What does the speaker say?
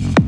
Mm-hmm.